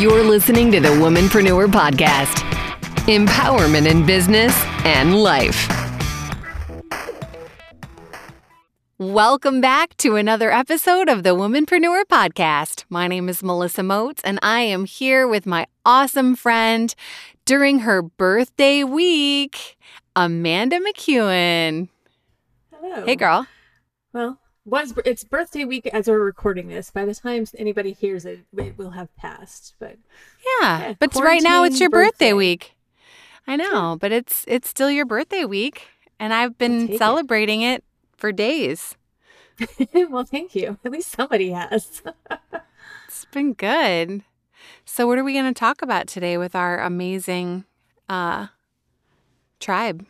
You're listening to the Womanpreneur Podcast empowerment in business and life. Welcome back to another episode of the Womanpreneur Podcast. My name is Melissa Moats, and I am here with my awesome friend during her birthday week, Amanda McEwen. Hello. Hey, girl. Well, was it's birthday week as we're recording this. By the time anybody hears it, it will have passed. But Yeah, Yeah, but right now it's your birthday, birthday. week. I know, but it's it's still your birthday week, and I've been take it. celebrating it for days. well, thank you. At least somebody has. It's been good. So, what are we going to talk about today with our amazing uh, tribe?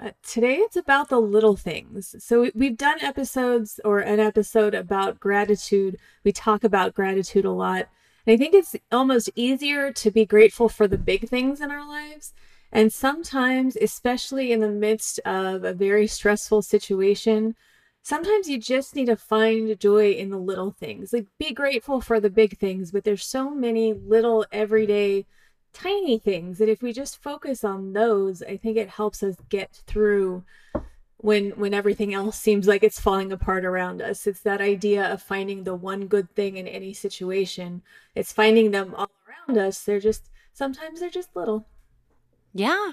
Uh, today it's about the little things. So we- we've done episodes or an episode about gratitude. We talk about gratitude a lot. And I think it's almost easier to be grateful for the big things in our lives. And sometimes, especially in the midst of a very stressful situation, sometimes you just need to find joy in the little things. Like be grateful for the big things, but there's so many little everyday tiny things that if we just focus on those, I think it helps us get through when when everything else seems like it's falling apart around us. It's that idea of finding the one good thing in any situation. It's finding them all around us. They're just sometimes they're just little. Yeah,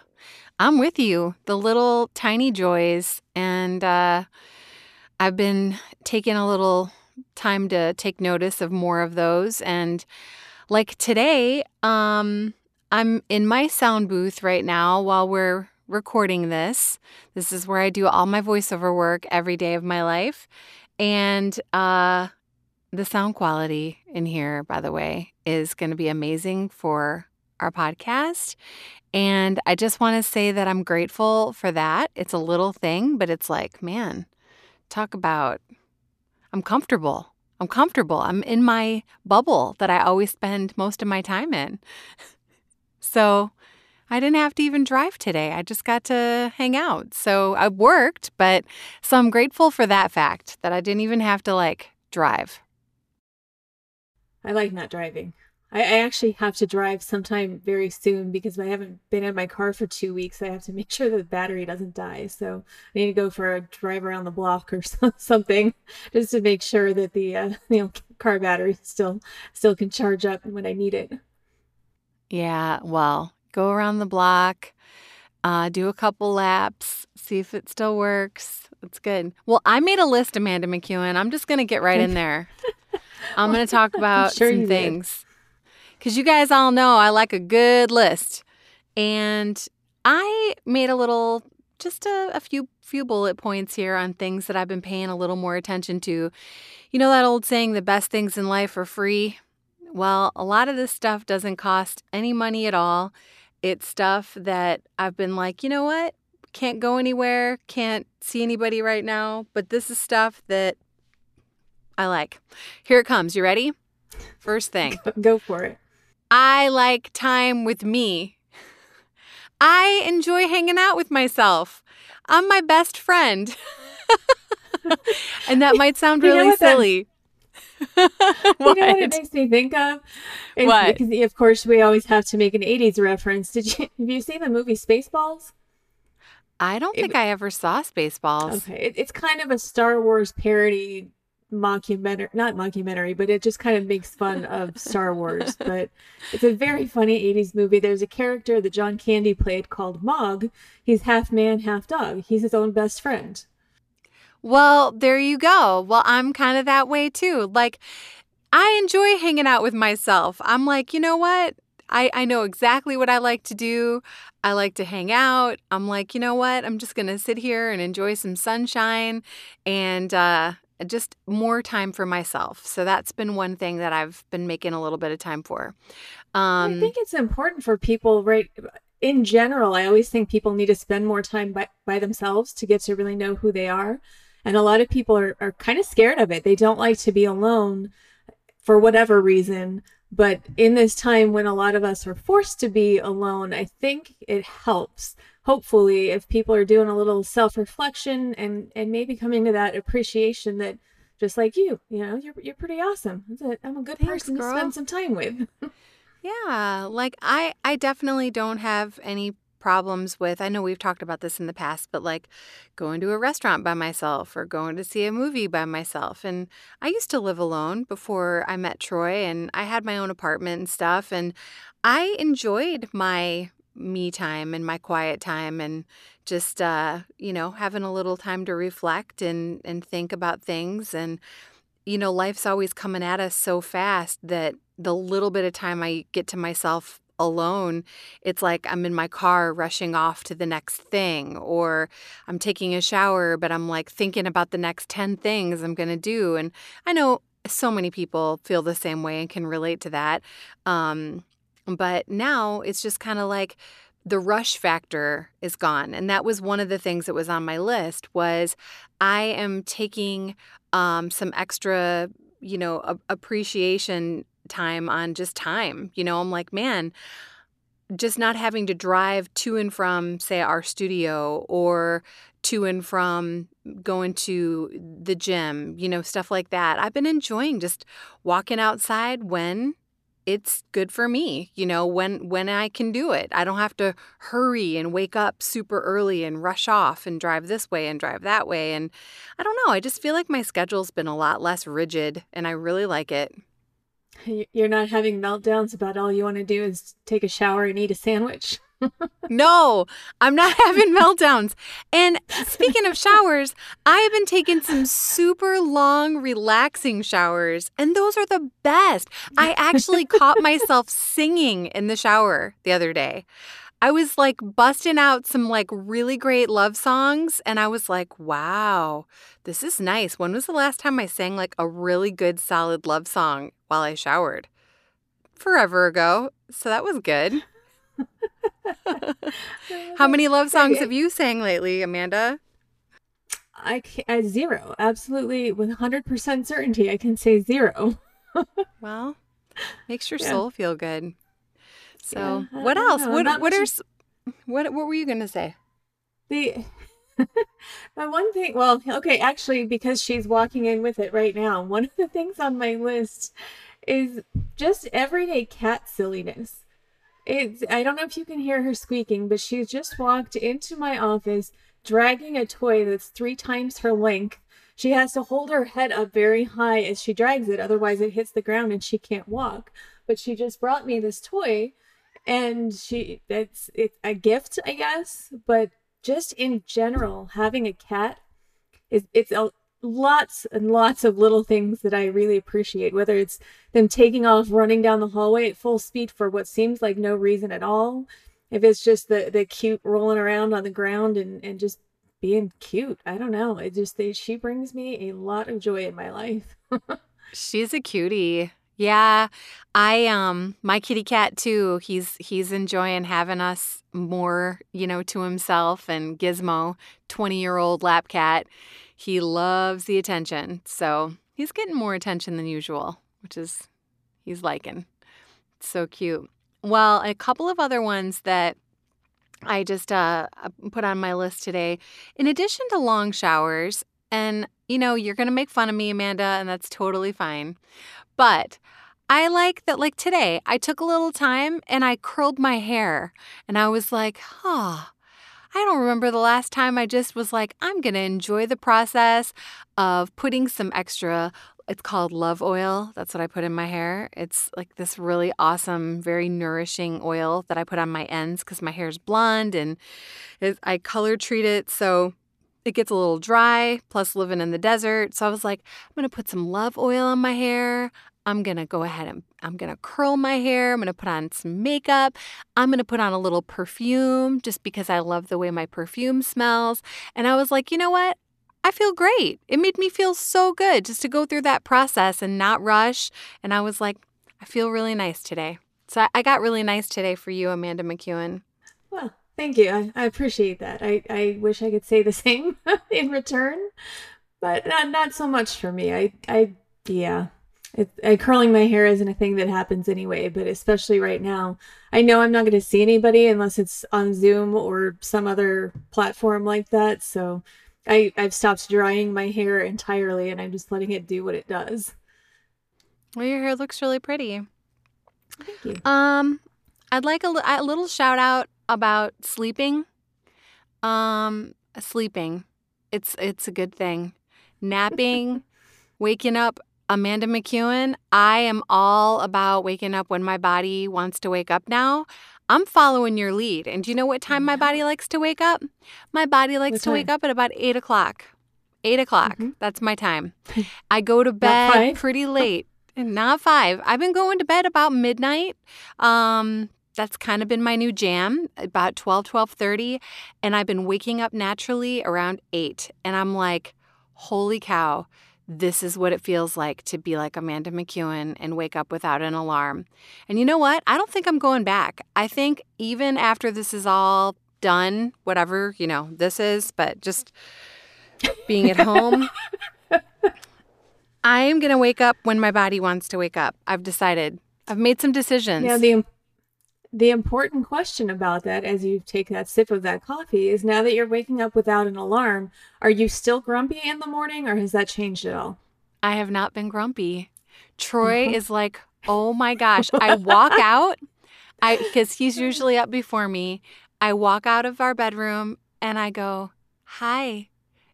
I'm with you. The little tiny joys. And uh, I've been taking a little time to take notice of more of those. And like today, um, I'm in my sound booth right now while we're recording this. This is where I do all my voiceover work every day of my life. And uh, the sound quality in here, by the way, is going to be amazing for our podcast. And I just want to say that I'm grateful for that. It's a little thing, but it's like, man, talk about I'm comfortable. I'm comfortable. I'm in my bubble that I always spend most of my time in. So I didn't have to even drive today. I just got to hang out. So I worked, but so I'm grateful for that fact that I didn't even have to like drive. I like not driving. I, actually have to drive sometime very soon because I haven't been in my car for two weeks. I have to make sure the battery doesn't die. So I need to go for a drive around the block or something just to make sure that the uh, car battery still still can charge up when I need it. Yeah, well, go around the block, uh, do a couple laps, see if it still works. It's good. Well, I made a list, Amanda McEwen. I'm just going to get right in there. I'm going to talk about sure some things. Because you guys all know I like a good list. And I made a little, just a, a few few bullet points here on things that I've been paying a little more attention to. You know that old saying, the best things in life are free? Well, a lot of this stuff doesn't cost any money at all. It's stuff that I've been like, you know what? Can't go anywhere, can't see anybody right now, but this is stuff that I like. Here it comes. You ready? First thing. Go for it. I like time with me. I enjoy hanging out with myself. I'm my best friend. and that might sound You know really silly. You know what it makes me think of? It's What? Because of course we always have to make an '80s reference. Did you have you seen the movie Spaceballs? I don't It- think I ever saw Spaceballs. Okay, it, it's kind of a Star Wars parody mockumentary, not mockumentary, but it just kind of makes fun of Star Wars. But it's a very funny 80s movie. There's a character that John Candy played called Mawg. He's half man, half dog. He's his own best friend. Well, there you go. Well, I'm kind of that way too. Like, I enjoy hanging out with myself. I'm like, you know what? I, I know exactly what I like to do. I like to hang out. I'm like, you know what? I'm just going to sit here and enjoy some sunshine and uh, just more time for myself. So that's been one thing that I've been making a little bit of time for. Um, I think it's important for people, right? In general, I always think people need to spend more time by, by themselves to get to really know who they are. And a lot of people are, are kind of scared of it. They don't like to be alone for whatever reason. But in this time when a lot of us are forced to be alone, I think it helps. Hopefully, if people are doing a little self reflection and, and maybe coming to that appreciation that just like you. You know, you're you're pretty awesome. I'm a good Thanks, person girl. to spend some time with. Yeah, like I I definitely don't have any problems with I know we've talked about this in the past, but like going to a restaurant by myself or going to see a movie by myself. And I used to live alone before I met Troy and I had my own apartment and stuff and I enjoyed my me time and my quiet time and just uh you know having a little time to reflect and and think about things and you know life's always coming at us so fast that the little bit of time I get to myself alone, it's like I'm in my car rushing off to the next thing, or I'm taking a shower, but I'm like thinking about the next 10 things I'm going to do. And I know so many people feel the same way and can relate to that. Um, but now it's just kind of like, the rush factor is gone and that was one of the things that was on my list was i am taking um, some extra you know a- appreciation time on just time. You know, I'm like, man, just not having to drive to and from, say, our studio or to and from going to the gym, you know, stuff like that. I've been enjoying just walking outside when it's good for me you know when when i can do it i don't have to hurry and wake up super early and rush off and drive this way and drive that way and i don't know i just feel like my schedule's been a lot less rigid and i really like it you're not having meltdowns about all you want to do is take a shower and eat a sandwich. no, I'm not having meltdowns. And speaking of showers, I have been taking some super long, relaxing showers, and those are the best. I actually caught myself singing in the shower the other day. I was like busting out some like really great love songs and I was like, wow, this is nice. When was the last time I sang like a really good solid love song while I showered? Forever ago. So that was good. How many love songs have you sang lately, Amanda? I, can, I uh, zero. Absolutely, with 100% certainty, I can say zero. well, makes your yeah. soul feel good. So, yeah, what else? What what are what what were you going to say? The my one thing, well, okay, actually because she's walking in with it right now. One of the things on my list is just everyday cat silliness. It's I don't know if you can hear her squeaking, but she's just walked into my office dragging a toy that's 3 times her length. She has to hold her head up very high as she drags it, otherwise it hits the ground and she can't walk. But she just brought me this toy and she it's it's a gift i guess but just in general having a cat is it's a lots and lots of little things that i really appreciate whether it's them taking off running down the hallway at full speed for what seems like no reason at all. If it's just the the cute rolling around on the ground and and just being cute i don't know. It just they, she brings me a lot of joy in my life. She's a cutie yeah, I um my kitty cat too. He's he's enjoying having us more, you know, to himself and Gizmo, 20-year-old lap cat. He loves the attention. So, he's getting more attention than usual, which is he's liking. It's so cute. Well, a couple of other ones that I just uh, put on my list today. In addition to long showers, and you know, you're going to make fun of me, Amanda, and that's totally fine. But I like that, like today, I took a little time and I curled my hair. And I was like, huh. I don't remember the last time I just was like, I'm going to enjoy the process of putting some extra, it's called love oil. That's what I put in my hair. It's like this really awesome, very nourishing oil that I put on my ends because my hair is blonde and I color treat it. So it gets a little dry, plus living in the desert. So I was like, I'm to put some love oil on my hair. I'm going to go ahead and I'm going to curl my hair. I'm going to put on some makeup. I'm going to put on a little perfume just because I love the way my perfume smells. And I was like, you know what? I feel great. It made me feel so good just to go through that process and not rush. And I was like, I feel really nice today. So I got really nice today for you, Amanda McEwen. Well, thank you. I, I appreciate that. I, I wish I could say the same in return, but not, not so much for me. I, I, yeah, it, uh, curling my hair isn't a thing that happens anyway, but especially right now, I know I'm not going to see anybody unless it's on Zoom or some other platform like that. So I I've stopped drying my hair entirely, and I'm just letting it do what it does. Well, your hair looks really pretty. Thank you. Um, I'd like a, a little shout out about sleeping. Um, sleeping, it's it's a good thing. Napping, waking up. Amanda McEwen, I am all about waking up when my body wants to wake up now. I'm following your lead. And do you know what time my body likes to wake up? My body likes What to wake up at about eight o'clock. Eight o'clock. Mhm. That's my time. I go to bed pretty late. Not five. I've been going to bed about midnight. Um, that's kind of been my new jam, about 12, 12.30. And I've been waking up naturally around 8. And I'm like, holy cow, this is what it feels like to be like Amanda McEwen and wake up without an alarm. And you know what? I don't think I'm going back. I think even after this is all done, whatever, you know, this is, but just being at home, I am going to wake up when my body wants to wake up. I've decided. I've made some decisions. Now the the important question about that, as you take that sip of that coffee, is now that you're waking up without an alarm, are you still grumpy in the morning, or has that changed at all? I have not been grumpy. Troy mm-hmm. is like, oh my gosh. I walk out, I because he's usually up before me. I walk out of our bedroom and I go, hi.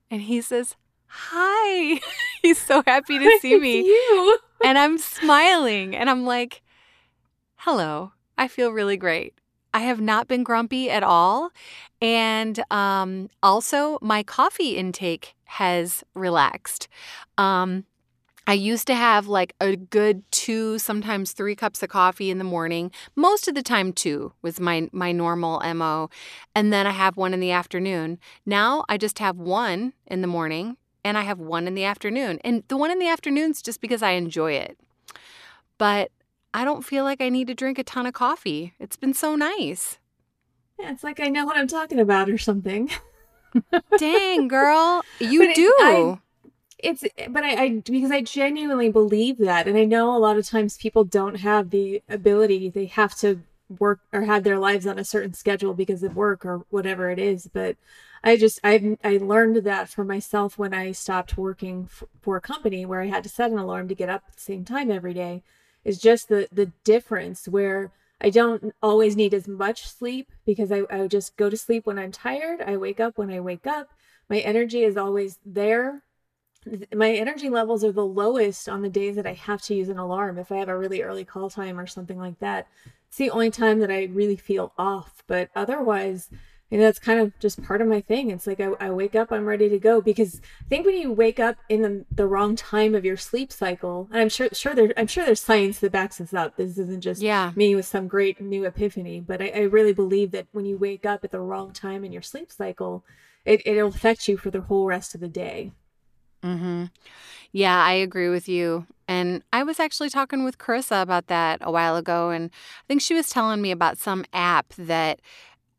And he says, hi. he's so happy to see me. you. and I'm smiling and I'm like, hello, I feel really great. I have not been grumpy at all. And um, also, my coffee intake has relaxed. Um, I used to have like a good two, sometimes three cups of coffee in the morning. Most of the time, two was my my normal mo, and then I have one in the afternoon. Now I just have one in the morning, and I have one in the afternoon. And the one in the afternoon's just because I enjoy it. But I don't feel like I need to drink a ton of coffee. It's been so nice. Yeah, it's like I know what I'm talking about or something. Dang, girl, you But do. I- It's but I, I because I genuinely believe that, and I know a lot of times people don't have the ability. They have to work or have their lives on a certain schedule because of work or whatever it is. But I just I I learned that for myself when I stopped working f- for a company where I had to set an alarm to get up at the same time every day. Is just the the difference where I don't always need as much sleep because I, I just go to sleep when I'm tired. I wake up when I wake up. My energy is always there. My energy levels are the lowest on the days that I have to use an alarm. If I have a really early call time or something like that, it's the only time that I really feel off. But otherwise, you know, that's kind of just part of my thing. It's like I, I wake up, I'm ready to go. Because I think when you wake up in the, the wrong time of your sleep cycle, and I'm sure sure there I'm sure there's science that backs this up. This isn't just Yeah. me with some great new epiphany. But I, I really believe that when you wake up at the wrong time in your sleep cycle, it, it'll affect you for the whole rest of the day. Mm-hmm. Yeah, I agree with you. And I was actually talking with Carissa about that a while ago, and I think she was telling me about some app that,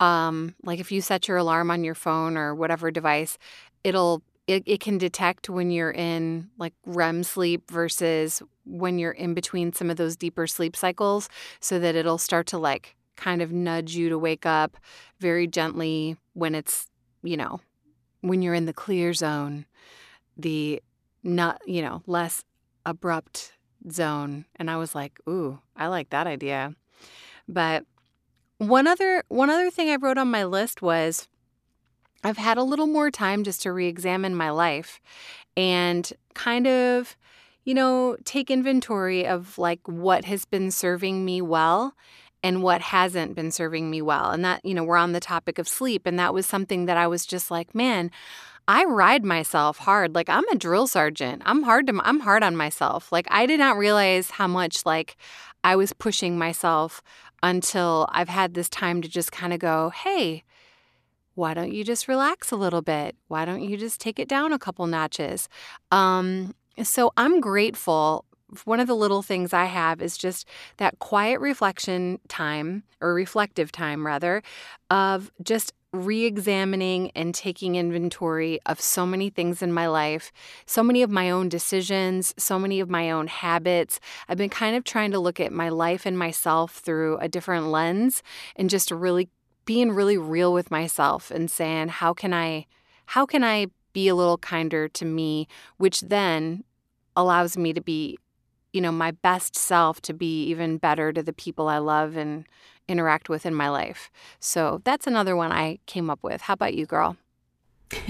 um, like if you set your alarm on your phone or whatever device, it'll it, it can detect when you're in like REM sleep versus when you're in between some of those deeper sleep cycles, so that it'll start to like kind of nudge you to wake up very gently when it's you know when you're in the clear zone the not you know less abrupt zone. And i was like ooh i like that idea. But one other one other thing i wrote on my list was i've had a little more time just to re-examine my life and kind of you know take inventory of like what has been serving me well and what hasn't been serving me well and that you know we're on the topic of sleep and that was something that i was just like man I ride myself hard. Like I'm a drill sergeant. I'm hard to I'm hard on myself. Like I did not realize how much like I was pushing myself until I've had this time to just kind of go, "Hey, why don't you just relax a little bit? Why don't you just take it down a couple notches?" Um so I'm grateful one of the little things I have is just that quiet reflection time or reflective time rather of just re-examining and taking inventory of so many things in my life, so many of my own decisions, so many of my own habits. I've been kind of trying to look at my life and myself through a different lens and just really being really real with myself and saying how can I how can I be a little kinder to me, which then allows me to be, you know, my best self to be even better to the people I love and interact with in my life. So that's another one I came up with. How about you, girl?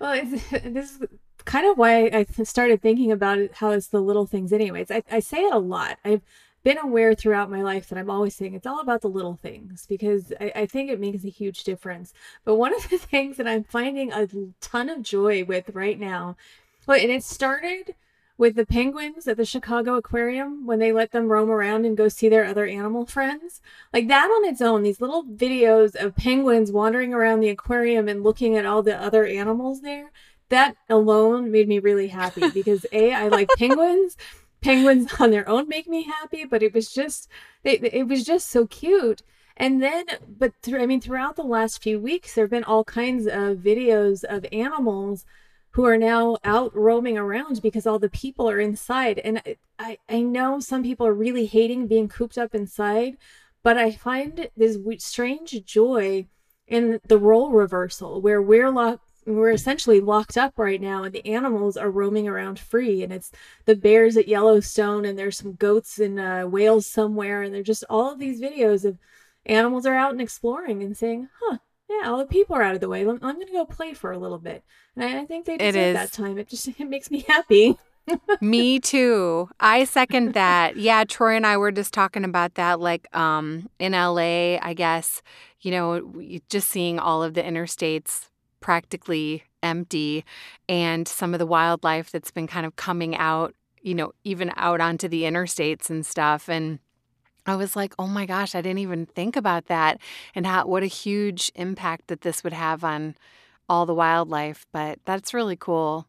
well, this is kind of why I started thinking about it, how it's the little things, anyways. I, I say it a lot. I've been aware throughout my life that I'm always saying it's all about the little things because I, I think it makes a huge difference. But one of the things that I'm finding a ton of joy with right now, well, and it started with the penguins at the Chicago Aquarium when they let them roam around and go see their other animal friends. Like that on its own, these little videos of penguins wandering around the aquarium and looking at all the other animals there, that alone made me really happy because A, I like penguins. Penguins on their own make me happy, but it was just it, it was just so cute. And then, but through, I mean, throughout the last few weeks, there have been all kinds of videos of animals who are now out roaming around because all the people are inside. And I, I know some people are really hating being cooped up inside, but I find this strange joy in the role reversal where we're locked we're essentially locked up right now and the animals are roaming around free and it's the bears at yellowstone and there's some goats and uh, whales somewhere and they're just all of these videos of animals are out and exploring and saying huh yeah, all the people are out of the way. I'm, I'm going to go play for a little bit. And I, I think they deserve that time. It just it makes me happy. me too. I second that. Yeah, Troy and I were just talking about that like um in LA, I guess, you know, just seeing all of the interstates practically empty and some of the wildlife that's been kind of coming out, you know, even out onto the interstates and stuff and I was like, oh my gosh, I didn't even think about that and how what a huge impact that this would have on all the wildlife. But that's really cool.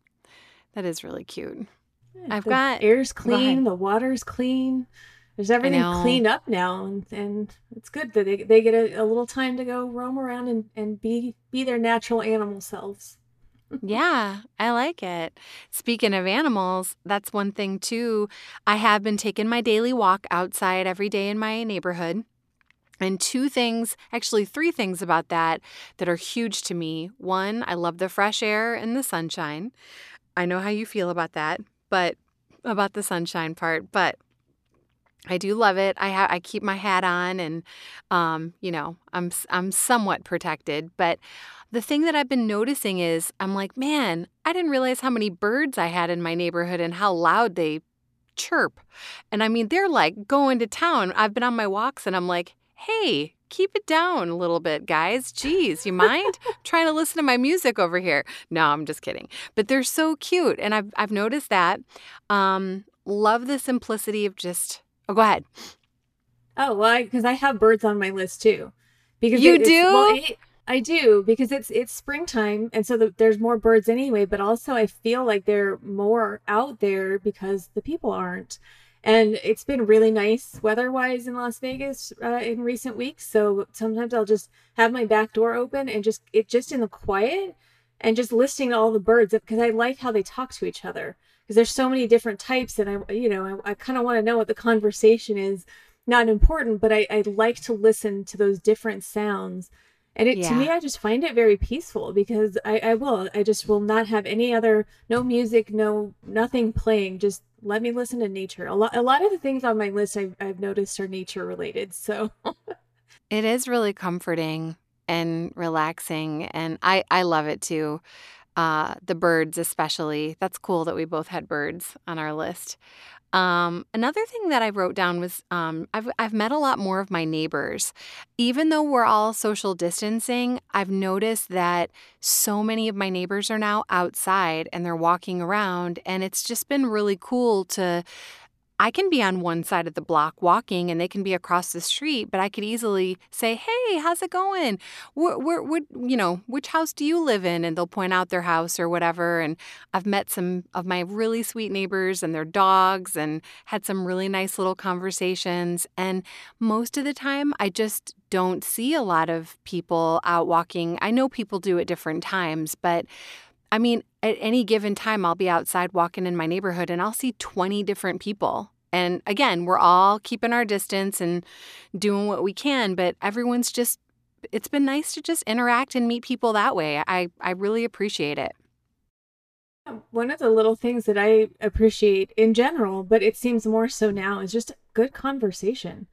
That is really cute. Yeah, I've got air's clean, the water's clean. There's everything cleaned up now, and, and it's good that they, they get a, a little time to go roam around and, and be be their natural animal selves yeah, I like it. Speaking of animals, that's one thing too. I have been taking my daily walk outside every day in my neighborhood. And two things, actually, three things about that that are huge to me. One, I love the fresh air and the sunshine. I know how you feel about that, but about the sunshine part, but I do love it. I ha- I keep my hat on, and um, you know, I'm I'm somewhat protected. But the thing that I've been noticing is, I'm like, man, I didn't realize how many birds I had in my neighborhood and how loud they chirp. And I mean, they're like going to town. I've been on my walks, and I'm like, hey, keep it down a little bit, guys. Jeez, you mind? trying to listen to my music over here. No, I'm just kidding. But they're so cute, and I've I've noticed that. Um, love the simplicity of just Oh, go ahead. Oh, well, because I, I, have birds on my list too. Because you it, do. Well, it, I do because it's it's springtime, and so the, there's more birds anyway. But also, I feel like they're more out there because the people aren't. And it's been really nice weather-wise in Las Vegas uh, in recent weeks. So sometimes I'll just have my back door open and just it just in the quiet and just listening to all the birds because I like how they talk to each other because there's so many different types and i you know i, I kind of want to know what the conversation is. Not important but I, I like to listen to those different sounds. And it yeah. to me i just find it very peaceful because I, I will i just will not have any other no music no nothing playing. Just let me listen to nature. A lot a lot of the things on my list i've, I've noticed are nature related so. It is really comforting and relaxing and i i love it too uh, the birds, especially. That's cool that we both had birds on our list. Um, another thing that I wrote down was um, I've, I've met a lot more of my neighbors. Even though we're all social distancing, I've noticed that so many of my neighbors are now outside and they're walking around, and it's just been really cool to I can be on one side of the block walking and they can be across the street, but I could easily say, Hey, how's it going? Where, where, you know, which house do you live in? And they'll point out their house or whatever. And I've met some of my really sweet neighbors and their dogs and had some really nice little conversations. And most of the time, I just don't see a lot of people out walking. I know people do at different times, but I mean, at any given time, I'll be outside walking in my neighborhood and I'll see 20 different people. And again, we're all keeping our distance and doing what we can, but everyone's just it's been nice to just interact and meet people that way. I I really appreciate it. One of the little things that I appreciate in general, but it seems more so now, is just good conversation.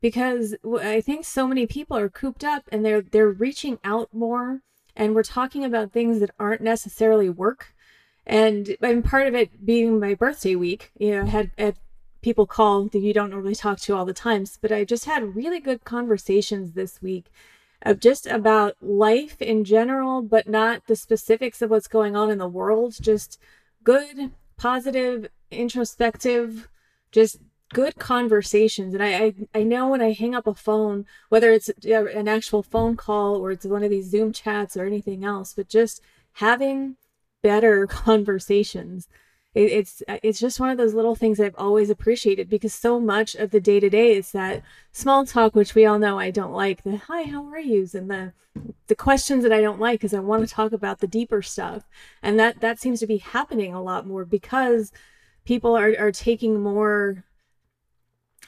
Because I think so many people are cooped up and they're they're reaching out more and we're talking about things that aren't necessarily work. And and part of it being my birthday week, you know, had, had people call that you don't normally talk to all the times, but I just had really good conversations this week of just about life in general, but not the specifics of what's going on in the world. Just good, positive, introspective, just good conversations. And I, I, I know when I hang up a phone, whether it's an actual phone call or it's one of these Zoom chats or anything else, but just having better conversations it, it's it's just one of those little things I've always appreciated because so much of the day to day is that small talk, which we all know I don't like. The hi, how are yous, and the the questions that I don't like because I want to talk about the deeper stuff, and that that seems to be happening a lot more because people are are taking more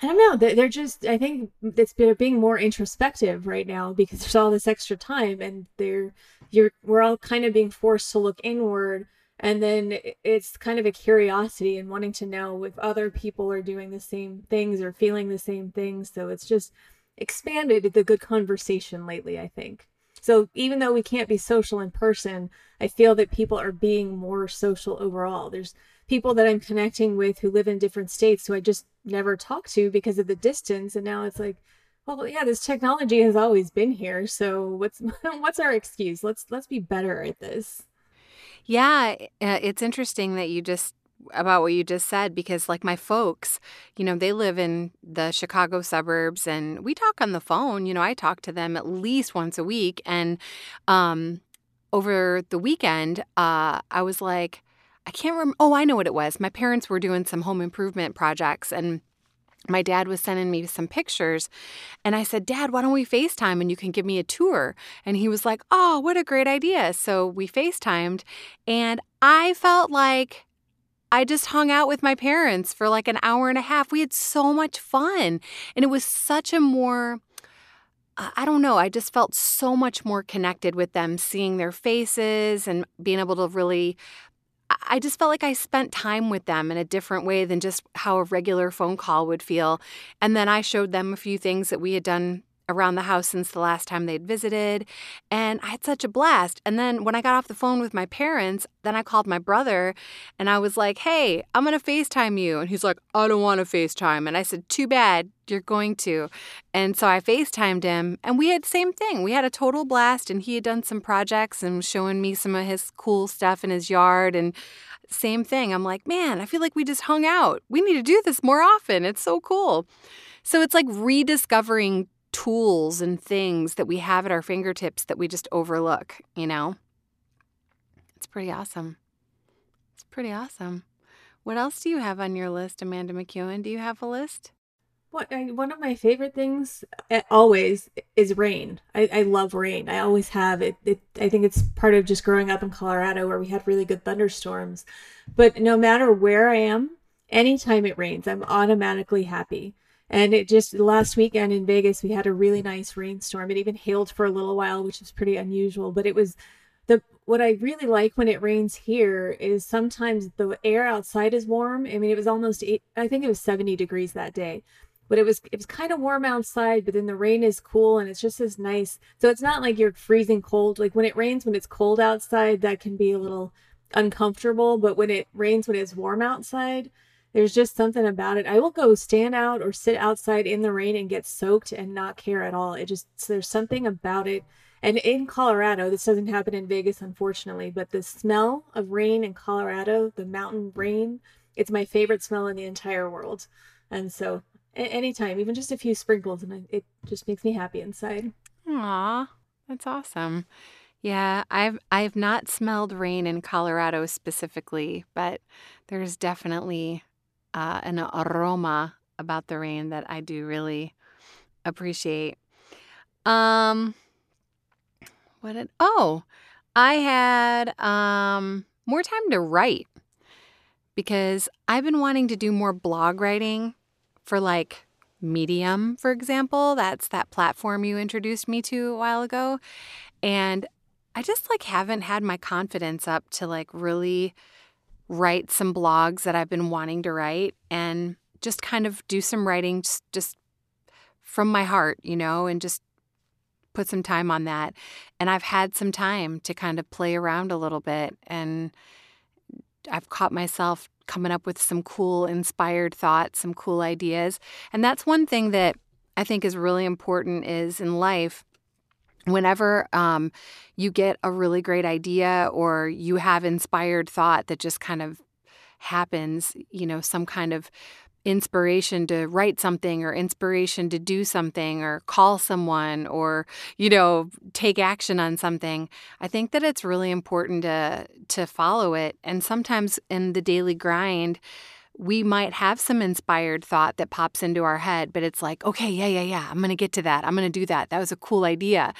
I don't know. They're just. I think it's they're being more introspective right now because there's all this extra time, and they're you're we're all kind of being forced to look inward and then it's kind of a curiosity and wanting to know if other people are doing the same things or feeling the same things so it's just expanded the good conversation lately i think so even though we can't be social in person i feel that people are being more social overall there's people that i'm connecting with who live in different states who i just never talk to because of the distance. And now it's like well yeah this technology has always been here. So what's what's our excuse? Let's let's be better at this. Yeah, uh, it's interesting that you just about what you just said because like my folks, you know, they live in the Chicago suburbs and we talk on the phone, you know, I talk to them at least once a week. And um over the weekend, uh I was like I can't remember. Oh, I know what it was. My parents were doing some home improvement projects and my dad was sending me some pictures and I said, Dad, why don't we FaceTime and you can give me a tour? And he was like, Oh, what a great idea. So we FaceTimed and I felt like I just hung out with my parents for like an hour and a half. We had so much fun. And it was such a more, I don't know, I just felt so much more connected with them, seeing their faces and being able to really I just felt like I spent time with them in a different way than just how a regular phone call would feel. And then I showed them a few things that we had done around the house since the last time they'd visited. And I had such a blast. And then when I got off the phone with my parents, then I called my brother and I was like, hey, I'm going to FaceTime you. And he's like, I don't want to FaceTime. And I said, too bad. You're going to. And so I FaceTimed him and we had the same thing. We had a total blast and he had done some projects and showing me some of his cool stuff in his yard and same thing. I'm like, man, I feel like we just hung out. We need to do this more often. It's so cool. So it's like rediscovering tools and things that we have at our fingertips that we just overlook, you know? It's pretty awesome. It's pretty awesome. What else do you have on your list, Amanda McEwen? Do you have a list? One of my favorite things eh, always is rain. I, I love rain. I always have it, it. I think it's part of just growing up in Colorado where we had really good thunderstorms. But no matter where I am, anytime it rains, I'm automatically happy. And it just last weekend in Vegas, we had a really nice rainstorm. It even hailed for a little while, which is pretty unusual. But it was the what I really like when it rains here is sometimes the air outside is warm. I mean, it was almost eight, I think it was 70 degrees that day, but it was it was kind of warm outside. But then the rain is cool and it's just as nice. So it's not like you're freezing cold. Like when it rains, when it's cold outside, that can be a little uncomfortable. But when it rains, when it's warm outside, there's just something about it. I will go stand out or sit outside in the rain and get soaked and not care at all. It just, there's something about it. And in Colorado, this doesn't happen in Vegas, unfortunately, but the smell of rain in Colorado, the mountain rain, it's my favorite smell in the entire world. And so, anytime, even just a few sprinkles, and it just makes me happy inside. Aw, that's awesome. Yeah, I've I've not smelled rain in Colorado specifically, but there's definitely uh, an aroma about the rain that I do really appreciate. Um, what did, oh, I had um, more time to write because I've been wanting to do more blog writing for like Medium, for example. That's that platform you introduced me to a while ago. And I just like haven't had my confidence up to like really write some blogs that I've been wanting to write and just kind of do some writing just, just from my heart, you know, and just put some time on that. And I've had some time to kind of play around a little bit and I've caught myself coming up with some cool inspired thoughts, some cool ideas. And that's one thing that I think is really important is in life whenever um, you get a really great idea or you have inspired thought that just kind of happens, you know, some kind of inspiration to write something or inspiration to do something or call someone or you know take action on something i think that it's really important to to follow it. And sometimes in the daily grind we might have some inspired thought that pops into our head, but it's like, okay, yeah, yeah, yeah, I'm going to get to that. I'm going to do that. That was a cool idea.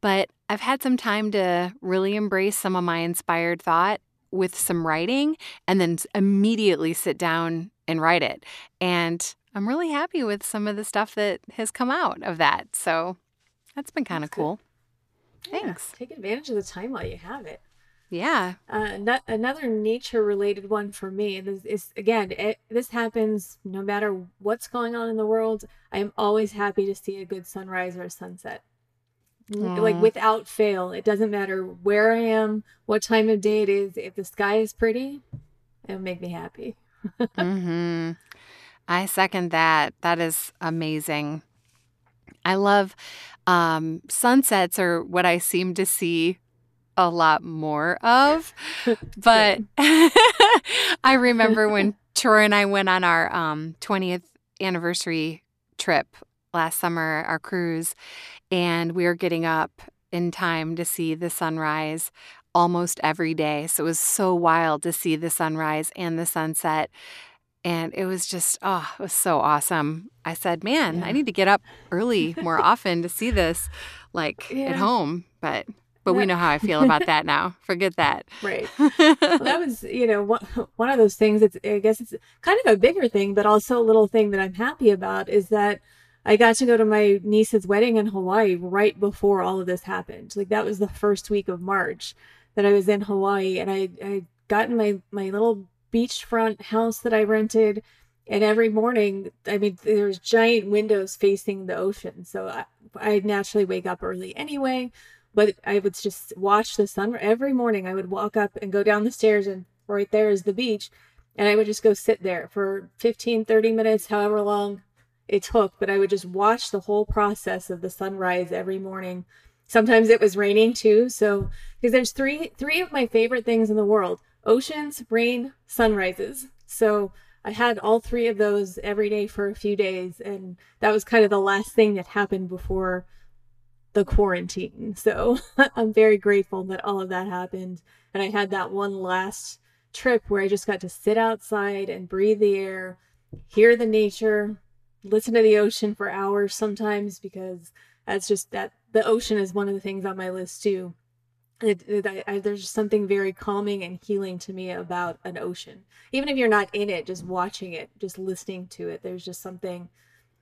But I've had some time to really embrace some of my inspired thought with some writing and then immediately sit down and write it. And I'm really happy with some of the stuff that has come out of that. So that's been kind of cool. Thanks. Take advantage of the time while you have it. Yeah. Uh, no- another nature related one for me is, is again, it, this happens no matter what's going on in the world. I am always happy to see a good sunrise or a sunset. Like without fail, it doesn't matter where I am, what time of day it is. If the sky is pretty, it'll make me happy. hmm I second that. That is amazing. I love um, sunsets, are what I seem to see a lot more of. But I remember when Troy and I went on our um, 20th anniversary trip last summer, our cruise, and we were getting up in time to see the sunrise almost every day. So it was so wild to see the sunrise and the sunset. And it was just, oh, it was so awesome. I said, man, Yeah. I need to get up early more often to see this, like Yeah. at home. But but we know how I feel about that now. Forget that. Right. well, that was, you know, one, one of those things. It's, I guess it's kind of a bigger thing, but also a little thing that I'm happy about is that I got to go to my niece's wedding in Hawaii right before all of this happened. Like that was the first week of March that I was in Hawaii, and I I got in my my little beachfront house that I rented. And every morning, I mean, there's giant windows facing the ocean. So I, I naturally wake up early anyway but I would just watch the sun every morning. I would walk up and go down the stairs, and right there is the beach. And I would just go sit there for 15, 30 minutes, however long it took. But I would just watch the whole process of the sunrise every morning. Sometimes it was raining too. So, because there's three, three of my favorite things in the world oceans, rain, sunrises. So, I had all three of those every day for a few days. And that was kind of the last thing that happened before the quarantine. So I'm very grateful that all of that happened. And I had that one last trip where I just got to sit outside and breathe the air, hear the nature, listen to the ocean for hours sometimes because that's just that the ocean is one of the things on my list too. It, it, I, I, there's just something very calming and healing to me about an ocean. Even if you're not in it, just watching it, just listening to it, there's just something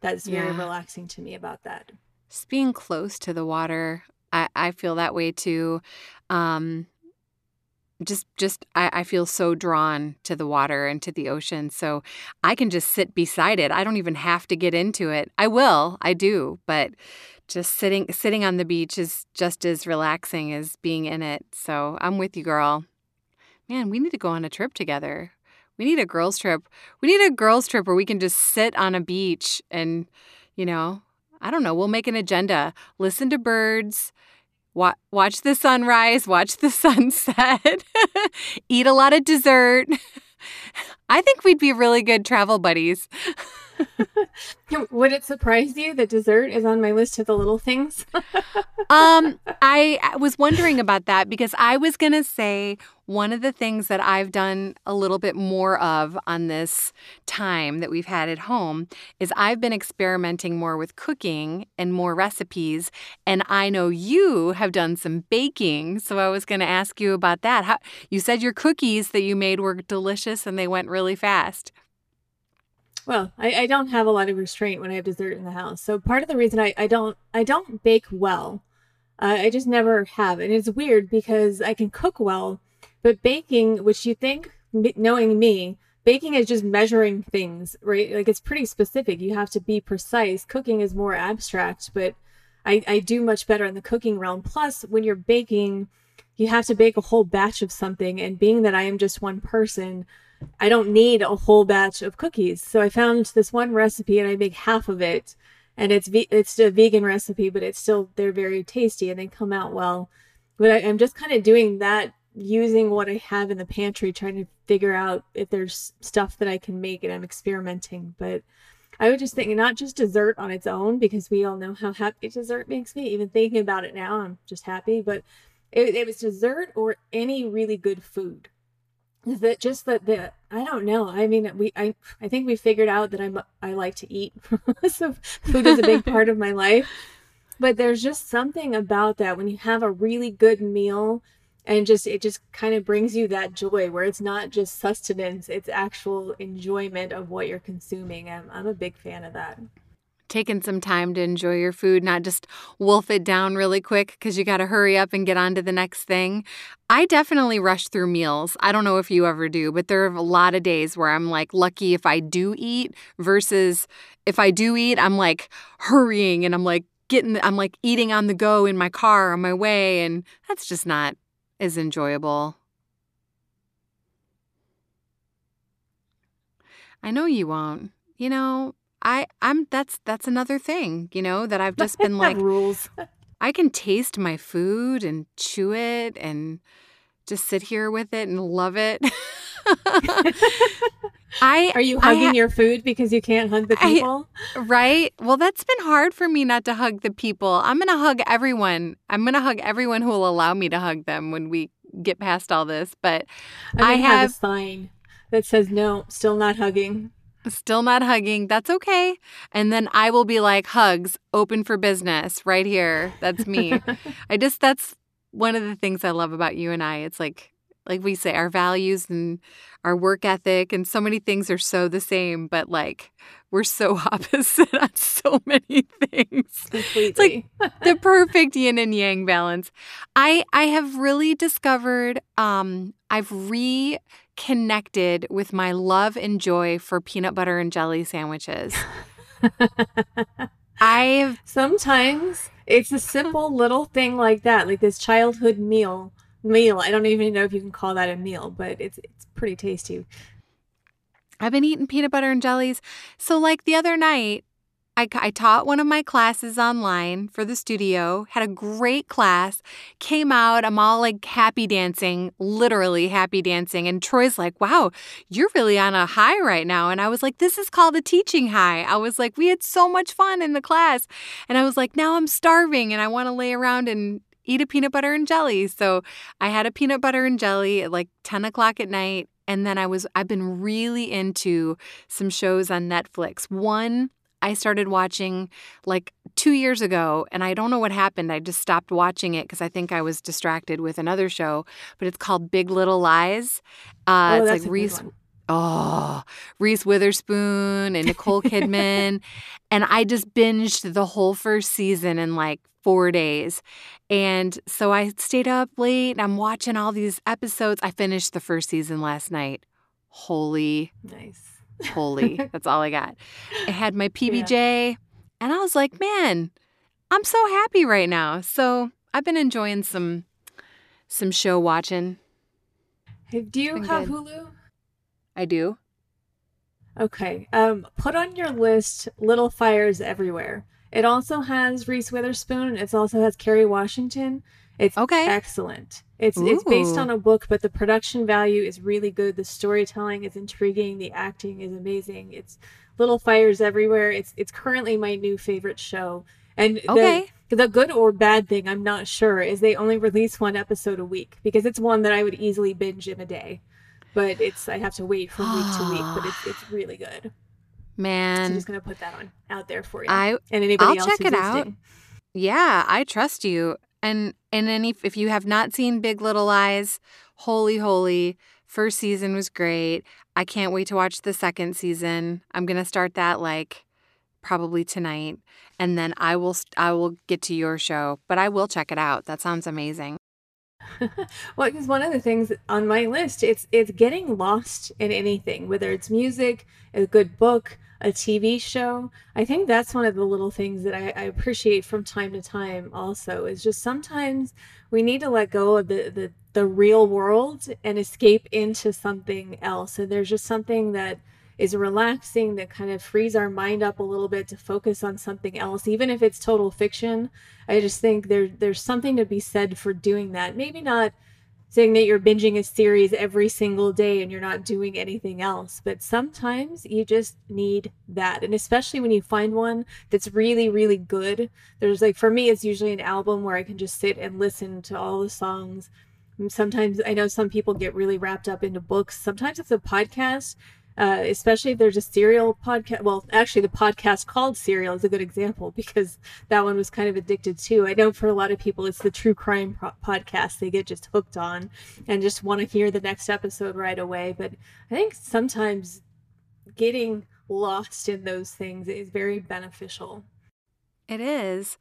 that's very Yeah. relaxing to me about that. Just being close to the water, I, I feel that way too. Um, just, just I, I feel so drawn to the water and to the ocean, so I can just sit beside it. I don't even have to get into it. I will, I do, but just sitting, sitting on the beach is just as relaxing as being in it. So I'm with you, girl. Man, we need to go on a trip together. We need a girls' trip. We need a girls' trip where we can just sit on a beach and, you know, I don't know, we'll make an agenda. Listen to birds, wa- watch the sunrise, watch the sunset, eat a lot of dessert. I think we'd be really good travel buddies. Would it surprise you that dessert is on my list of the little things? Um, I I was wondering about that because I was going to say one of the things that I've done a little bit more of on this time that we've had at home is I've been experimenting more with cooking and more recipes. And I know you have done some baking. So I was going to ask you about that. How, you said your cookies that you made were delicious and they went really fast. Well, I, I don't have a lot of restraint when I have dessert in the house. So part of the reason I, I don't I don't bake well, uh, I just never have, and it's weird because I can cook well, but baking, which you think knowing me, baking is just measuring things, right? Like it's pretty specific. You have to be precise. Cooking is more abstract, but I, I do much better in the cooking realm. Plus, when you're baking, you have to bake a whole batch of something. And being that I am just one person, I don't need a whole batch of cookies. So I found this one recipe and I make half of it. And it's ve- it's a vegan recipe, but it's still they're very tasty and they come out well. But I, I'm just kind of doing that using what I have in the pantry, trying to figure out if there's stuff that I can make, and I'm experimenting. But I would just think not just dessert on its own, because we all know how happy dessert makes me. Even thinking about it now, I'm just happy. But it, it was dessert or any really good food. That just that the I don't know. I mean, we I I think we figured out that I'm I like to eat, so food is a big part of my life. But there's just something about that when you have a really good meal and just it just kind of brings you that joy where it's not just sustenance it's actual enjoyment of what you're consuming i'm, I'm a big fan of that taking some time to enjoy your food not just wolf it down really quick because you got to hurry up and get on to the next thing i definitely rush through meals i don't know if you ever do but there are a lot of days where i'm like lucky if i do eat versus if i do eat i'm like hurrying and i'm like getting i'm like eating on the go in my car on my way and that's just not as enjoyable. I know you won't. You know, I I'm that's that's another thing, you know, that I've just been like rules. I can taste my food and chew it and just sit here with it and love it. I Are you hugging ha- your food because you can't hug the people? I, right? Well, that's been hard for me not to hug the people. I'm going to hug everyone. I'm going to hug everyone who will allow me to hug them when we get past all this, but I have, have a sign that says no, still not hugging. Still not hugging. That's okay. And then I will be like, hugs, open for business right here. That's me. I just, that's one of the things I love about you and I. It's like, like we say, our values and our work ethic and so many things are so the same, but like we're so opposite on so many things. Completely. It's like the perfect yin and yang balance. I I have really discovered um I've reconnected with my love and joy for peanut butter and jelly sandwiches. I've sometimes it's a simple little thing like that, like this childhood meal meal. I don't even know if you can call that a meal, but it's it's pretty tasty. I've been eating peanut butter and jellies. So like the other night, I, I taught one of my classes online for the studio, had a great class, came out, I'm all like happy dancing, literally happy dancing. And Troy's like, wow, you're really on a high right now. And I was like, this is called a teaching high. I was like, we had so much fun in the class. And I was like, now I'm starving and I want to lay around and eat a peanut butter and jelly. So I had a peanut butter and jelly at like 10 o'clock at night. And then I was, I've been really into some shows on Netflix. One, I started watching like two years ago, and I don't know what happened. I just stopped watching it because I think I was distracted with another show, but it's called Big Little Lies. Uh, oh, it's like Reese. Oh, Reese Witherspoon and Nicole Kidman. and I just binged the whole first season in like four days. And so I stayed up late and I'm watching all these episodes. I finished the first season last night. Holy. Nice. Holy. That's all I got. I had my PBJ yeah. and I was like, man, I'm so happy right now. So I've been enjoying some some show watching. Hey, do you have good. Hulu? I do. Okay. Um, put on your list Little Fires Everywhere. It also has Reese Witherspoon. It also has Kerry Washington. It's okay. excellent. It's Ooh. it's based on a book, but the production value is really good. The storytelling is intriguing. The acting is amazing. It's Little Fires Everywhere. It's it's currently my new favorite show. And okay. the, the good or bad thing, I'm not sure, is they only release one episode a week because it's one that I would easily binge in a day but it's I have to wait from week to week. But it's it's really good. Man, so I'm just gonna put that on out there for you. I and anybody I'll else check it listening. out. Yeah, I trust you. And and any if you have not seen Big Little Lies, holy holy, First season was great. I can't wait to watch the second season. I'm going to start that like probably tonight and then I will I will get to your show, but I will check it out. That sounds amazing. well, because one of the things on my list, it's it's getting lost in anything, whether it's music, a good book, a TV show. I think that's one of the little things that I, I appreciate from time to time. Also, is just sometimes we need to let go of the the the real world and escape into something else. And there's just something that is relaxing that kind of frees our mind up a little bit to focus on something else even if it's total fiction i just think there there's something to be said for doing that maybe not saying that you're binging a series every single day and you're not doing anything else but sometimes you just need that. And especially when you find one that's really really good. There's like for me it's usually an album where i can just sit and listen to all the songs. Sometimes i know some people get really wrapped up into books. Sometimes it's a podcast uh, especially if there's a serial podcast. Well, actually, the podcast called Serial is a good example because that one was kind of addicted too. I know for a lot of people, it's the true crime pro- podcast they get just hooked on and just want to hear the next episode right away. But I think sometimes getting lost in those things is very beneficial. It is.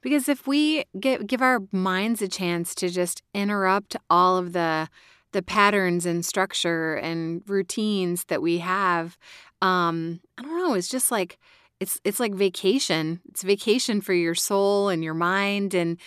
Because if we get, give our minds a chance to just interrupt all of the the patterns and structure and routines that we have um i don't know it's just like it's it's like vacation. It's vacation for your soul and your mind and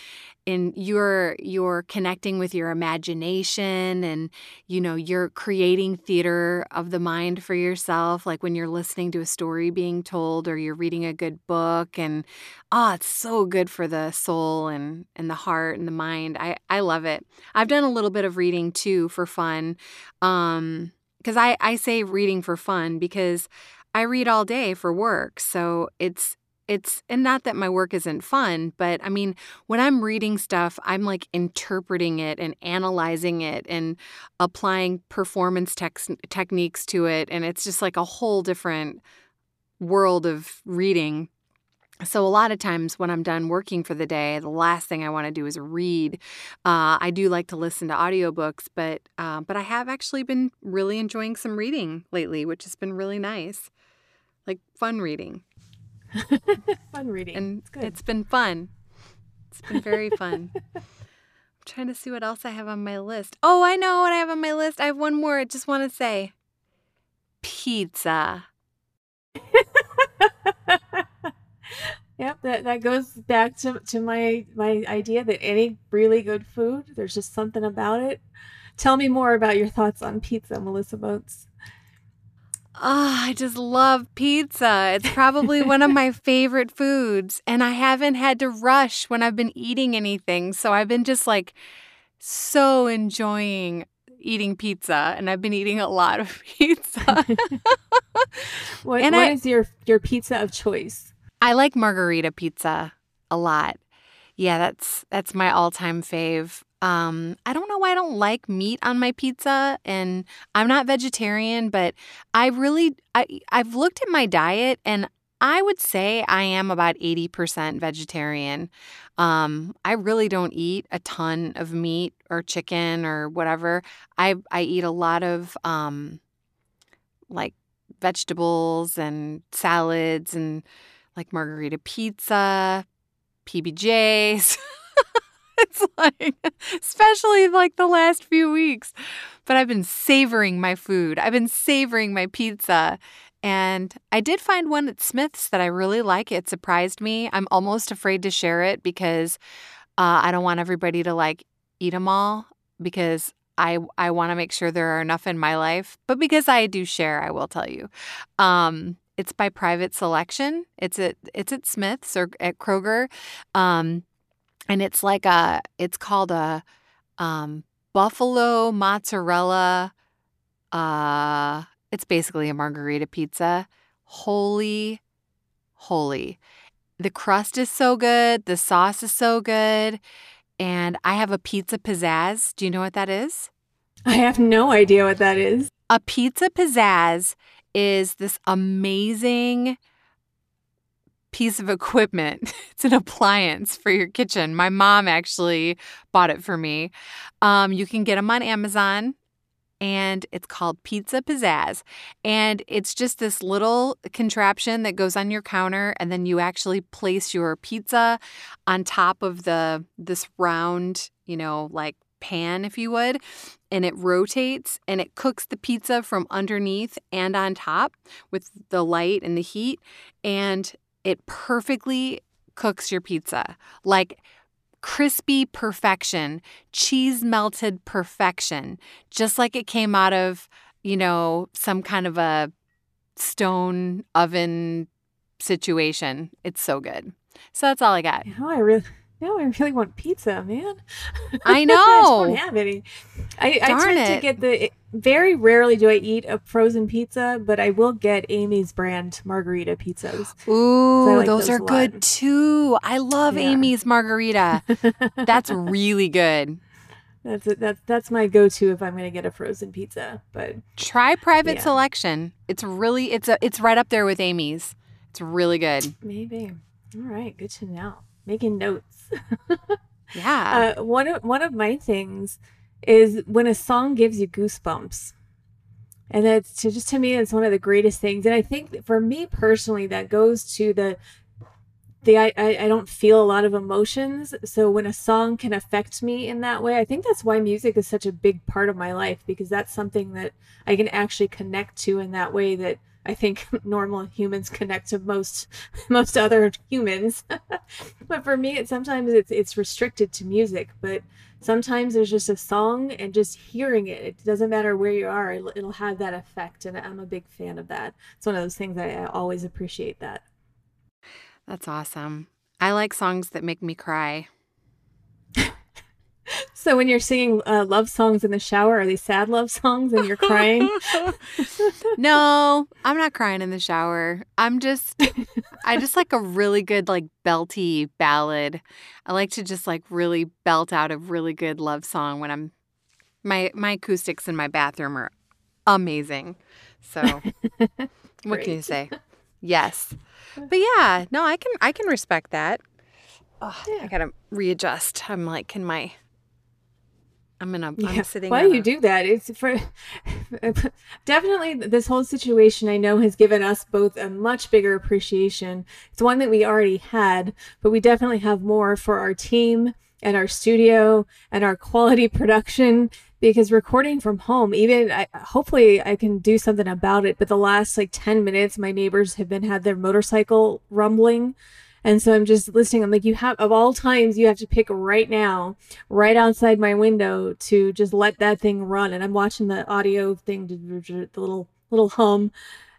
and you're you're connecting with your imagination and you know you're creating theater of the mind for yourself. Like when you're listening to a story being told or you're reading a good book and oh it's so good for the soul and and the heart and the mind. I i love it. I've done a little bit of reading too for fun um because i i say reading for fun because I read all day for work. So it's it's and not that my work isn't fun, but I mean, when I'm reading stuff, I'm like interpreting it and analyzing it and applying performance tex- techniques to it and it's just like a whole different world of reading. So, a lot of times when I'm done working for the day, the last thing I want to do is read. Uh, I do like to listen to audiobooks, but uh, but I have actually been really enjoying some reading lately, which has been really nice like fun reading. fun reading. And it's, it's been fun. It's been very fun. I'm trying to see what else I have on my list. Oh, I know what I have on my list. I have one more. I just want to say pizza. yep, that, that goes back to, to my my idea that any really good food, there's just something about it. Tell me more about your thoughts on pizza, Melissa Motz. Oh, I just love pizza. It's probably one of my favorite foods. And I haven't had to rush when I've been eating anything. So I've been just like so enjoying eating pizza. And I've been eating a lot of pizza. what, what I, is your, your pizza of choice? I like margarita pizza a lot. Yeah, that's that's my all-time fave. Um, I don't know why I don't like meat on my pizza, and I'm not vegetarian, but I really I I've looked at my diet, and I would say I am about 80% vegetarian. Um, I really don't eat a ton of meat or chicken or whatever. I I eat a lot of um, like vegetables and salads and like margarita pizza, PBJs. it's like, especially like the last few weeks. But I've been savoring my food. I've been savoring my pizza. And I did find one at Smith's that I really like. It surprised me. I'm almost afraid to share it because uh, I don't want everybody to like eat them all because I I want to make sure there are enough in my life. But because I do share, I will tell you. Um, it's by private selection. It's at it's at Smith's or at Kroger. Um, and it's like a it's called a um, buffalo mozzarella uh it's basically a margarita pizza. Holy holy. The crust is so good the sauce is so good and i have a pizza pizzazz. Do you know what that is? I have no idea what that is. A pizza pizzazz is this amazing piece of equipment. It's an appliance for your kitchen. My mom actually bought it for me. Um, you can get them on Amazon. and it's called Pizza Pizzazz. And it's just this little contraption that goes on your counter and then you actually place your pizza on top of the this round, you know, like pan if you would, and it rotates and it cooks the pizza from underneath and on top with the light and the heat and it perfectly cooks your pizza. Like crispy perfection, cheese melted perfection, just like it came out of, you know, some kind of a stone oven situation. It's so good. So that's all I got. Now I really, now I really want pizza, man. I know. I don't have any. I, I tend it. to get the. Very rarely do I eat a frozen pizza, but I will get Amy's brand margarita pizzas. Ooh, like those, those are good too. I love Yeah. Amy's margarita. That's really good. That's it. That's that's my go-to if I'm going to get a frozen pizza. But Try private Yeah. selection. It's really it's a it's right up there with Amy's. It's really good. maybe. All right, good to know. Making notes. Yeah. Uh, one of one of my things is when a song gives you goosebumps, and that's to, just to me it's one of the greatest things. And I think for me personally, that goes to the the I, I I don't feel a lot of emotions, so when a song can affect me in that way, I think that's why music is such a big part of my life because that's something that I can actually connect to in that way that. I think normal humans connect to most most other humans. but for me it sometimes it's it's restricted to music but sometimes there's just a song and just hearing it it doesn't matter where you are it'll, it'll have that effect and i'm a big fan of that it's one of those things i, I always appreciate that That's awesome. I like songs that make me cry. So when you're singing uh, love songs in the shower are they sad love songs and you're crying no, I'm not crying in the shower. I'm just I just like a really good like belty ballad. I like to just like really belt out a really good love song when I'm my my acoustics in my bathroom are amazing. So what can you say? Yes. But yeah, no, I can I can respect that. Oh, I gotta readjust. I'm like, can my I'm in a Yeah. I'm sitting Why do you a- do that? It's for definitely this whole situation. I know has given us both a much bigger appreciation. It's one that we already had, but we definitely have more for our team and our studio and our quality production because recording from home even I, hopefully i can do something about it but the last like 10 minutes my neighbors have been had their motorcycle rumbling and so i'm just listening i'm like you have of all times you have to pick right now right outside my window to just let that thing run. And i'm watching the audio thing the little little hum.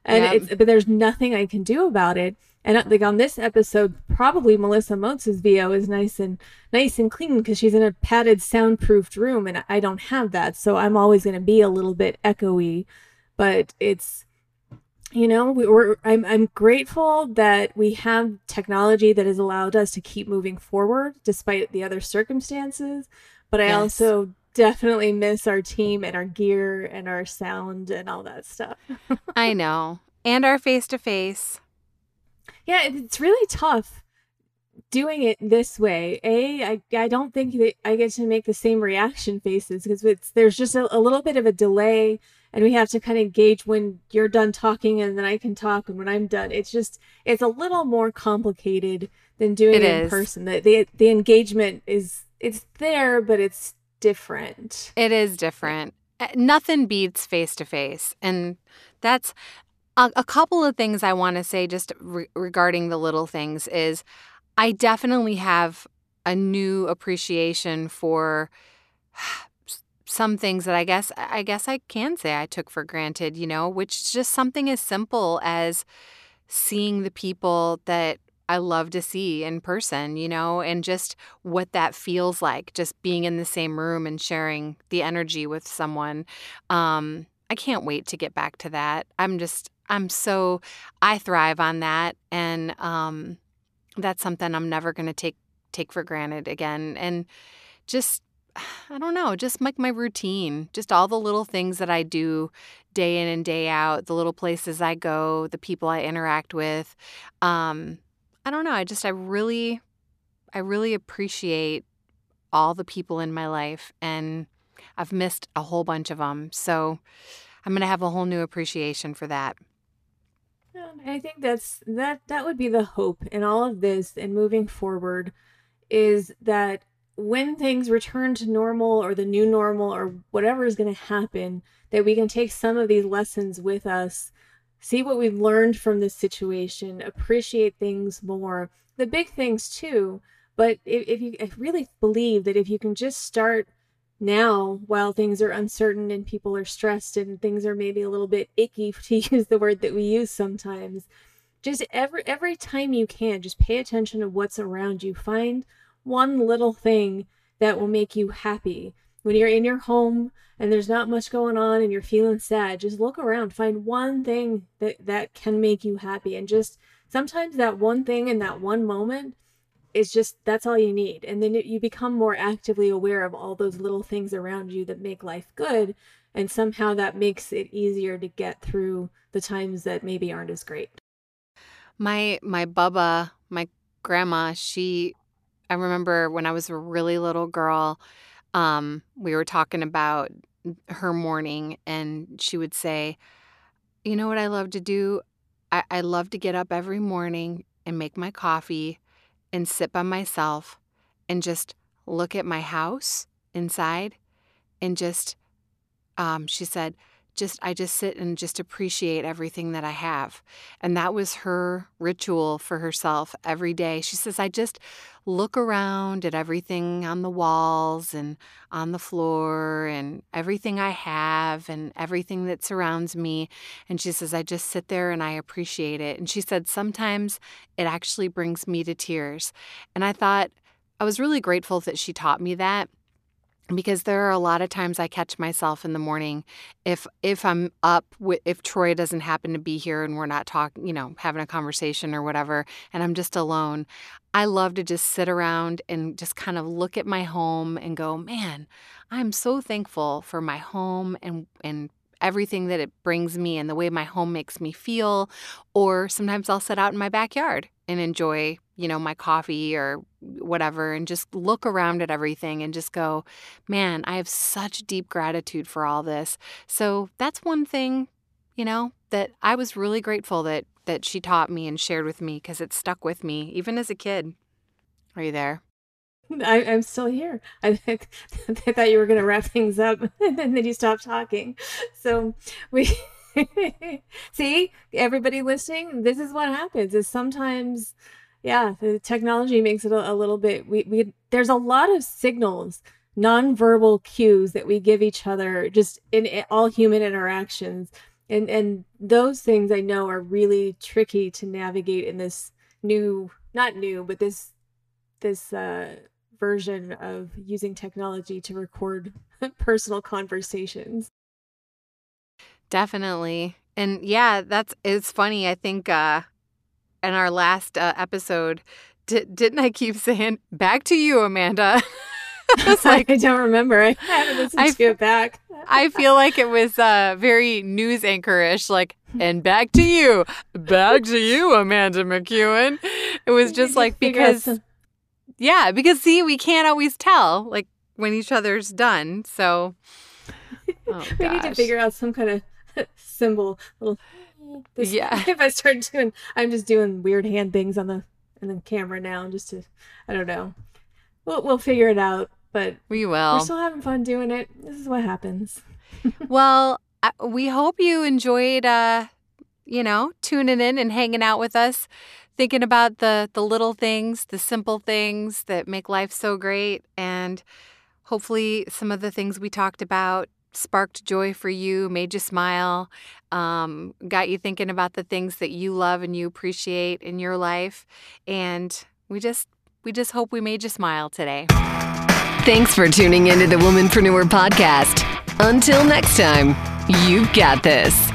And Yep. it's but there's nothing i can do about it. And uh, like on this episode probably melissa motz's vo is nice and nice and clean because she's in a padded soundproofed room and i don't have that. So i'm always going to be a little bit echoey but it's you know we, we're I'm, I'm grateful that we have technology that has allowed us to keep moving forward despite the other circumstances but i Yes. also definitely miss our team and our gear and our sound and all that stuff I know. And our face to face. yeah it's really tough doing it this way a i, I don't think that i get to make the same reaction faces because it's there's just a, a little bit of a delay and we have to kind of gauge when you're done talking and then i can talk and when i'm done it's just it's a little more complicated than doing It it, in person the, the the engagement is it's there but it's different It is different. Uh, Nothing beats face to face. And that's a, a couple of things I want to say just re- regarding the little things is I definitely have a new appreciation for some things that I guess I guess I can say I took for granted, you know, which just something as simple as seeing the people that I love to see in person, you know, and just what that feels like, just being in the same room and sharing the energy with someone. Um, I can't wait to get back to that. I'm just, I'm so, I thrive on that, and um, that's something I'm never going to take take for granted again. And just, I don't know, just like my routine, just all the little things that I do day in and day out, the little places I go, the people I interact with. Um, I don't know. I just, I really, I really appreciate all the people in my life. And I've missed a whole bunch of them. So I'm going to have a whole new appreciation for that. I think that's that that would be the hope in all of this and moving forward is that when things return to normal or the new normal or whatever is going to happen that we can take some of these lessons with us see what we've learned from this situation appreciate things more. The big things too but if, if you I really believe that if you can just start now while things are uncertain and people are stressed and things are maybe a little bit icky to use the word that we use sometimes just every every time you can just pay attention to what's around you. Find one little thing that will make you happy. When you're in your home and there's not much going on and you're feeling sad just look around. Find one thing that that can make you happy. And just sometimes that one thing in that one moment is just that's all you need. And then you become more actively aware of all those little things around you that make life good. And somehow that makes it easier to get through the times that maybe aren't as great. My my bubba my grandma she i remember when i was a really little girl um we were talking about her morning and she would say you know what i love to do? I, I love to get up every morning and make my coffee and sit by myself and just look at my house inside and just um, she said just I just sit and just appreciate everything that I have. And that was her ritual for herself every day. She says I just look around at everything on the walls and on the floor and everything I have and everything that surrounds me and she says I just sit there and I appreciate it. And she said sometimes it actually brings me to tears. And I thought I was really grateful that she taught me that because there are a lot of times I catch myself in the morning if if I'm up with if Troy doesn't happen to be here and we're not talking, you know, having a conversation or whatever and I'm just alone, I love to just sit around and just kind of look at my home and go, "Man, I'm so thankful for my home and and everything that it brings me and the way my home makes me feel." Or sometimes I'll sit out in my backyard and enjoy you know, my coffee or whatever and just look around at everything and just go, man, I have such deep gratitude for all this. So that's one thing, you know, that I was really grateful that that she taught me and shared with me because it stuck with me even as a kid. Are you there? I, am still here. I, I thought you were going to wrap things up and then you stopped talking. So we see everybody listening. This is what happens. Is sometimes yeah the technology makes it a, a, little bit we, we there's a lot of signals nonverbal cues that we give each other just in, in all human interactions. And and those things i know are really tricky to navigate in this new not new but this this uh version of using technology to record personal conversations. Definitely. And yeah that's it's funny i think uh in our last uh, episode, d- didn't I keep saying back to you, Amanda? I, like, I don't remember. I haven't listened I, to it back. I feel like it was uh, very news anchorish, like, and back to you, back to you, Amanda McEwen. It was just like because, yeah, because see, we can't always tell like when each other's done. So oh, we need to figure out some kind of symbol, little this, yeah. If I start doing, I'm just doing weird hand things on the on the camera now, just to, I don't know. We'll we'll figure it out, but we will. We're still having fun doing it. This is what happens. well, we hope you enjoyed, uh, you know, tuning in and hanging out with us, thinking about the the little things, the simple things that make life so great, and hopefully some of the things we talked about sparked joy for you, made you smile, um, got you thinking about the things that you love and you appreciate in your life. And we just we just hope we made you smile today. Thanks for tuning into the Womanpreneur podcast. Until next time, you've got this.